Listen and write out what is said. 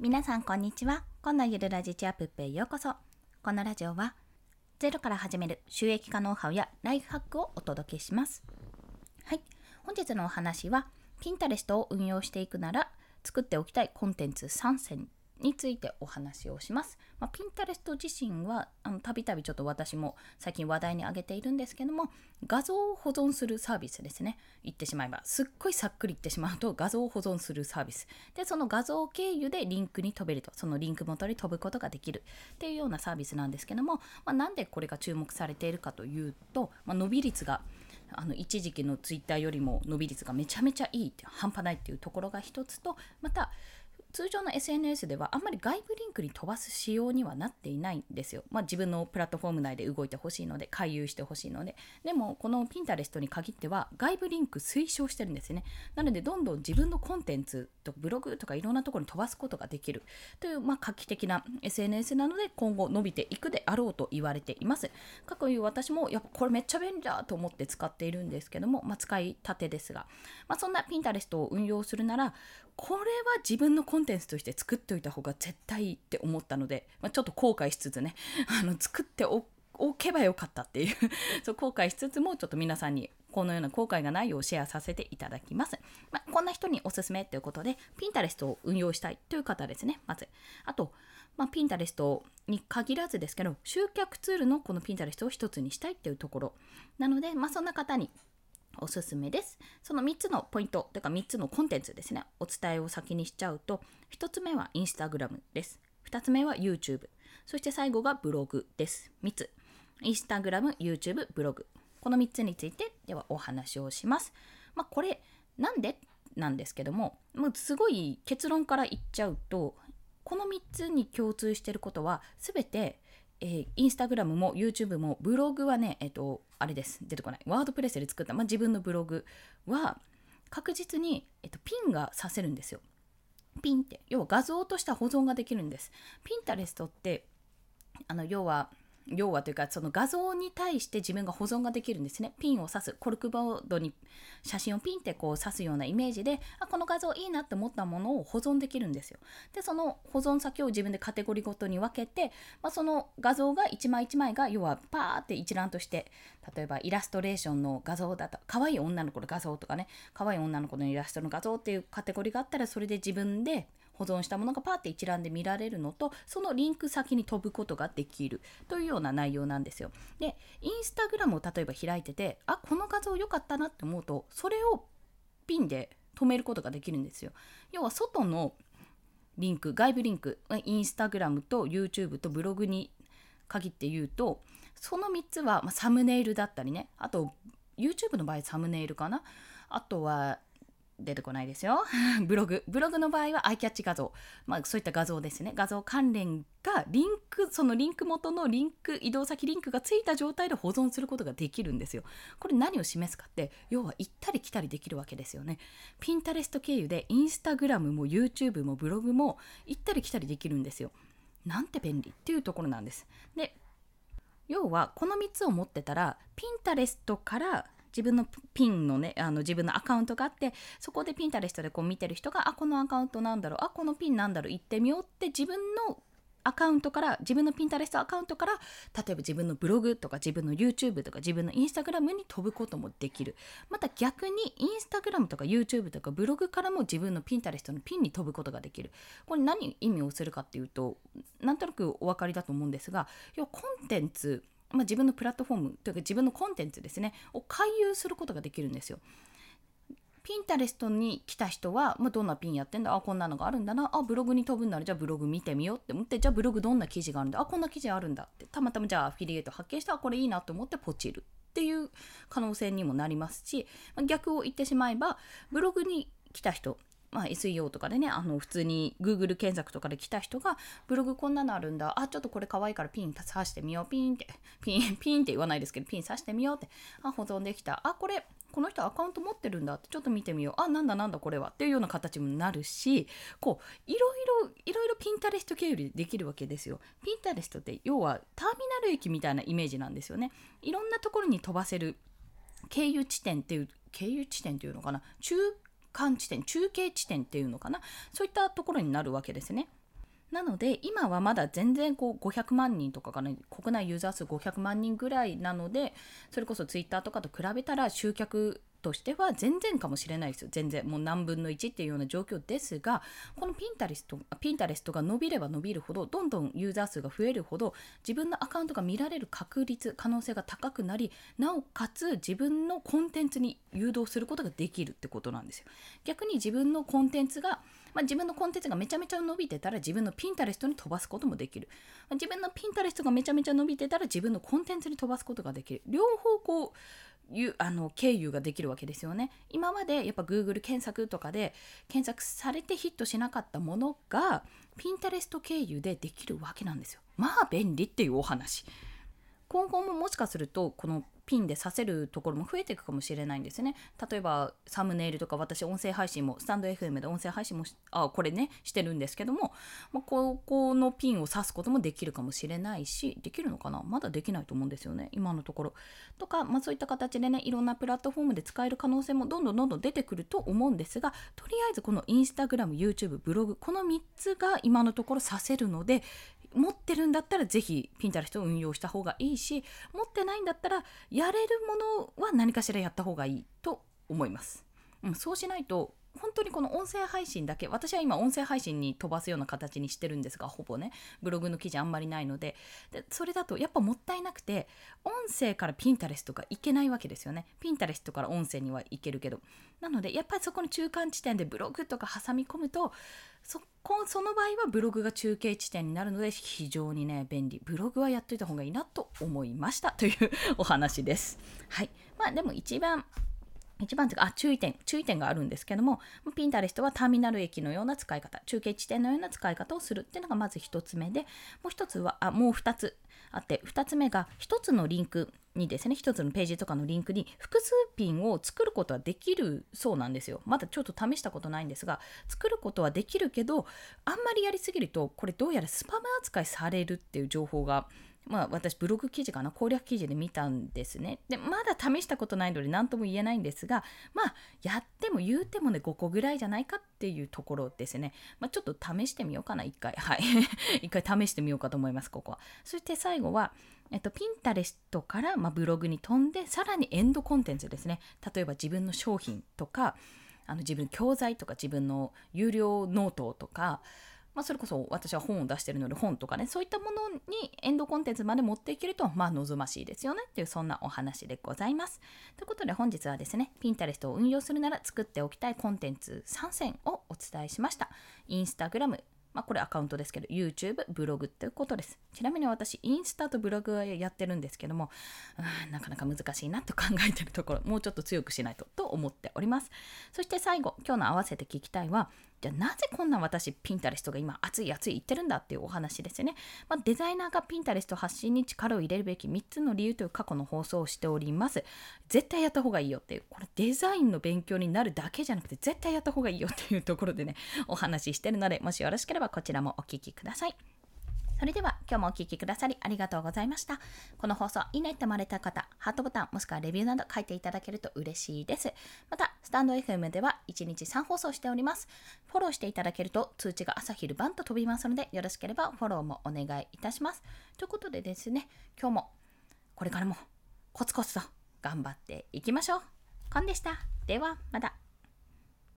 皆さんこんにちは。こんなゆるラジチアップへようこそ。このラジオはゼロから始める収益化ノウハウやライフハックをお届けします。はい。本日のお話は、ピンタレストを運用していくなら作っておきたいコンテンツ3選についてお話をします。まあ、ピンタレスト自身はあのたびたびちょっと私も最近話題に上げているんですけども画像を保存するサービスですね。言ってしまえばすっごいさっくり言ってしまうと画像を保存するサービス。でその画像経由でリンクに飛べるとそのリンク元に飛ぶことができる。っていうようなサービスなんですけども、まあ、なんでこれが注目されているかというと、まあ、伸び率があの一時期のツイッターよりも伸び率がめちゃめちゃいいって半端ないっていうところが一つとまた通常の SNS ではあんまり外部リンクに飛ばす仕様にはなっていないんですよ。まあ、自分のプラットフォーム内で動いてほしいので、回遊してほしいので。でも、この Pinterest に限っては外部リンク推奨してるんですよね。なので、どんどん自分のコンテンツとブログとかいろんなところに飛ばすことができるという、まあ、画期的な SNS なので、今後伸びていくであろうと言われています。過去いう私も、やっぱこれめっちゃ便利だと思って使っているんですけども、まあ、使いたてですが、まあ、そんな Pinterest を運用するなら、これは自分のコンテンツとして作っておいた方が絶対いいって思ったので、まあ、ちょっと後悔しつつね あの作っておけばよかったっていう そう後悔しつつもちょっと皆さんにこのような後悔がないようシェアさせていただきます。まあ、こんな人におすすめということで、ピンタレストを運用したいという方ですね、まず。あと、ま、ピンタレストに限らずですけど、集客ツールのこのピンタレストを一つにしたいっていうところ。なので、まあ、そんな方におすすめです。その3つのポイントというか3つのコンテンツですね、お伝えを先にしちゃうと、1つ目は Instagram です。2つ目は YouTube。そして最後がブログです。3つ。Instagram、YouTube、ブログ。この3つについてではお話をします。まあ、これなんでなんですけども、もうすごい結論から言っちゃうと、この3つに共通していることは全てえー、インスタグラムも YouTube もブログはね、えっ、と、あれです。出てこない。ワードプレスで作った、まあ、自分のブログは確実に、えっと、ピンがさせるんですよ。ピンって。要は画像とした保存ができるんです。ピンタレストって、あの、要は、要はというかその画像に対して自分が保存ができるんですね。ピンを刺す。コルクボードに写真をピンってこう刺すようなイメージで、あ、この画像いいなって思ったものを保存できるんですよ。で、その保存先を自分でカテゴリーごとに分けて、まあ、その画像が一枚一枚が要はパーって一覧として、例えばイラストレーションの画像だと、可愛い女の子の画像とかね、可愛い女の子のイラストの画像っていうカテゴリーがあったら、それで自分で保存したものがパーって一覧で見られるのとそのリンク先に飛ぶことができるというような内容なんですよ。でインスタグラムを例えば開いててあこの画像良かったなって思うとそれをピンで止めることができるんですよ。要は外のリンク外部リンクインスタグラムと YouTube とブログに限って言うとその3つは、まあ、サムネイルだったりねあと YouTube の場合サムネイルかなあとは出てこないですよ。ブログ。ブログの場合はアイキャッチ画像。まあそういった画像ですね。画像関連がリンク、そのリンク元のリンク、移動先リンクがついた状態で保存することができるんですよ。これ何を示すかって、要は行ったり来たりできるわけですよね。ピンタレスト経由でインスタグラムも YouTube もブログも行ったり来たりできるんですよ。なんて便利っていうところなんです。で、要はこの3つを持ってたら、ピンタレストから自分のピンのね、あの自分のアカウントがあって、そこでピンタレストでこう見てる人が、あ、このアカウントなんだろう、あ、このピンなんだろう、行ってみようって自分のアカウントから、自分のピンタレストアカウントから、例えば自分のブログとか自分の YouTube とか自分のインスタグラムに飛ぶこともできる。また逆にインスタグラムとか YouTube とかブログからも自分のピンタレストのピンに飛ぶことができる。これ何意味をするかっていうと、なんとなくお分かりだと思うんですが、要はコンテンツ、まあ、自分のプラットフォームというか自分のコンテンツですね。を回遊することができるんですよ。ピンタレストに来た人は、まあ、どんなピンやってんだ？あこんなのがあるんだな。あブログに飛ぶんならじゃあブログ見てみようって思ってじゃあブログどんな記事があるんだ？あこんな記事あるんだって。たまたまじゃあアフィリエイト発見したらこれいいなと思ってポチるっていう可能性にもなりますし、まあ、逆を言ってしまえばブログに来た人まあ、SEO とかでね、あの普通に Google 検索とかで来た人が、ブログこんなのあるんだ。あ、ちょっとこれ可愛いからピン刺してみよう。ピンって、ピン、ピンって言わないですけど、ピン刺してみようって。あ、保存できた。あ、これ、この人アカウント持ってるんだってちょっと見てみよう。あ、なんだなんだこれはっていうような形にもなるし、こう、いろいろ、いろいろピンタレスト経由でできるわけですよ。ピンタレストって要はターミナル駅みたいなイメージなんですよね。いろんなところに飛ばせる経由地点っていう、経由地点っていうのかな中間地点中継地点っていうのかな？そういったところになるわけですね。なので今はまだ全然こう500万人とかが、ね国内ユーザー数500万人ぐらいなのでそれこそツイッターとかと比べたら集客としては全然かもしれないですよ。全然もう何分の1っていうような状況ですがこのピンタレストピンタレストが伸びれば伸びるほどどんどんユーザー数が増えるほど自分のアカウントが見られる確率可能性が高くなりなおかつ自分のコンテンツに誘導することができるってことなんですよ。逆に自分のコンテンツがまあ、自分のコンテンツがめちゃめちゃ伸びてたら自分のピンタレストに飛ばすこともできる、まあ、自分のピンタレストがめちゃめちゃ伸びてたら自分のコンテンツに飛ばすことができる。両方こうあの経由ができるわけですよね。今までやっぱ Google 検索とかで検索されてヒットしなかったものが Pinterest 経由でできるわけなんですよ。まあ便利っていうお話。今後ももしかするとこのピンで刺せるところも増えていくかもしれないんですね。例えばサムネイルとか私音声配信もスタンド FM で音声配信もあこれねしてるんですけども、まあ、ここのピンを刺すこともできるかもしれないしできるのかな？まだできないと思うんですよね今のところ。とか、まあ、そういった形でねいろんなプラットフォームで使える可能性もどんどんどんどん出てくると思うんですがとりあえずこのインスタグラム YouTube ブログこの3つが今のところ刺せるので持ってるんだったらぜひピンタレストを運用した方がいいし持ってないんだったらやれるものは何かしらやった方がいいと思います。うん、そうしないと本当にこの音声配信だけ私は今音声配信に飛ばすような形にしてるんですがほぼね。ブログの記事あんまりないので。でそれだとやっぱもったいなくて音声からピンタレストがいけないわけですよね。ピンタレストから音声にはいけるけど。なのでやっぱりそこの中間地点でブログとか挟み込むとそこその場合はブログが中継地点になるので非常にね便利。ブログはやっといた方がいいなと思いました。というお話です。はい。まあでも一番一番あ注意点注意点があるんですけどもピンタレストはターミナル駅のような使い方中継地点のような使い方をするっていうのがまず1つ目でもう1つはあもう2つあって2つ目が1つのリンクにですね1つのページとかのリンクに複数ピンを作ることはできるそうなんですよ。まだちょっと試したことないんですが作ることはできるけどあんまりやりすぎるとこれどうやらスパム扱いされるっていう情報がまあ、私ブログ記事かな攻略記事で見たんですね。でまだ試したことないので何とも言えないんですがまあやっても言うてもね5個ぐらいじゃないかっていうところですね、まあ、ちょっと試してみようかな1回。はい。1回試してみようかと思いますここは。そして最後はえっと、ピンタレストから、まあ、ブログに飛んでさらにエンドコンテンツですね。例えば自分の商品とかあの自分教材とか自分の有料ノートとかまあ、それこそ私は本を出してるので本とかねそういったものにエンドコンテンツまで持っていけるとまあ望ましいですよねっていうそんなお話でございます。ということで本日はですねピンタレストを運用するなら作っておきたいコンテンツ3選をお伝えしました。インスタグラムまあ、これアカウントですけど YouTube、ブログっていうことです。ちなみに私、インスタとブログはやってるんですけども、なかなか難しいなと考えてるところ、もうちょっと強くしないとと思っております。そして最後、今日の合わせて聞きたいは、じゃあなぜこんな私ピンタレストが今熱い熱い言ってるんだっていうお話ですよね。まあ、デザイナーがピンタレスト発信に力を入れるべき3つの理由という過去の放送をしております。絶対やった方がいいよっていう、これデザインの勉強になるだけじゃなくて絶対やった方がいいよっていうところでね、お話ししてるので、もしよろしければこちらもお聴きください。それでは今日もお聴きくださりありがとうございました。この放送いいねって思われた方、ハートボタンもしくはレビューなど書いていただけると嬉しいです。また、スタンド FM では1日3放送しております。フォローしていただけると通知が朝昼晩と飛びますので、よろしければフォローもお願いいたします。ということでですね、今日もこれからもコツコツと頑張っていきましょう。コンでした。では、また。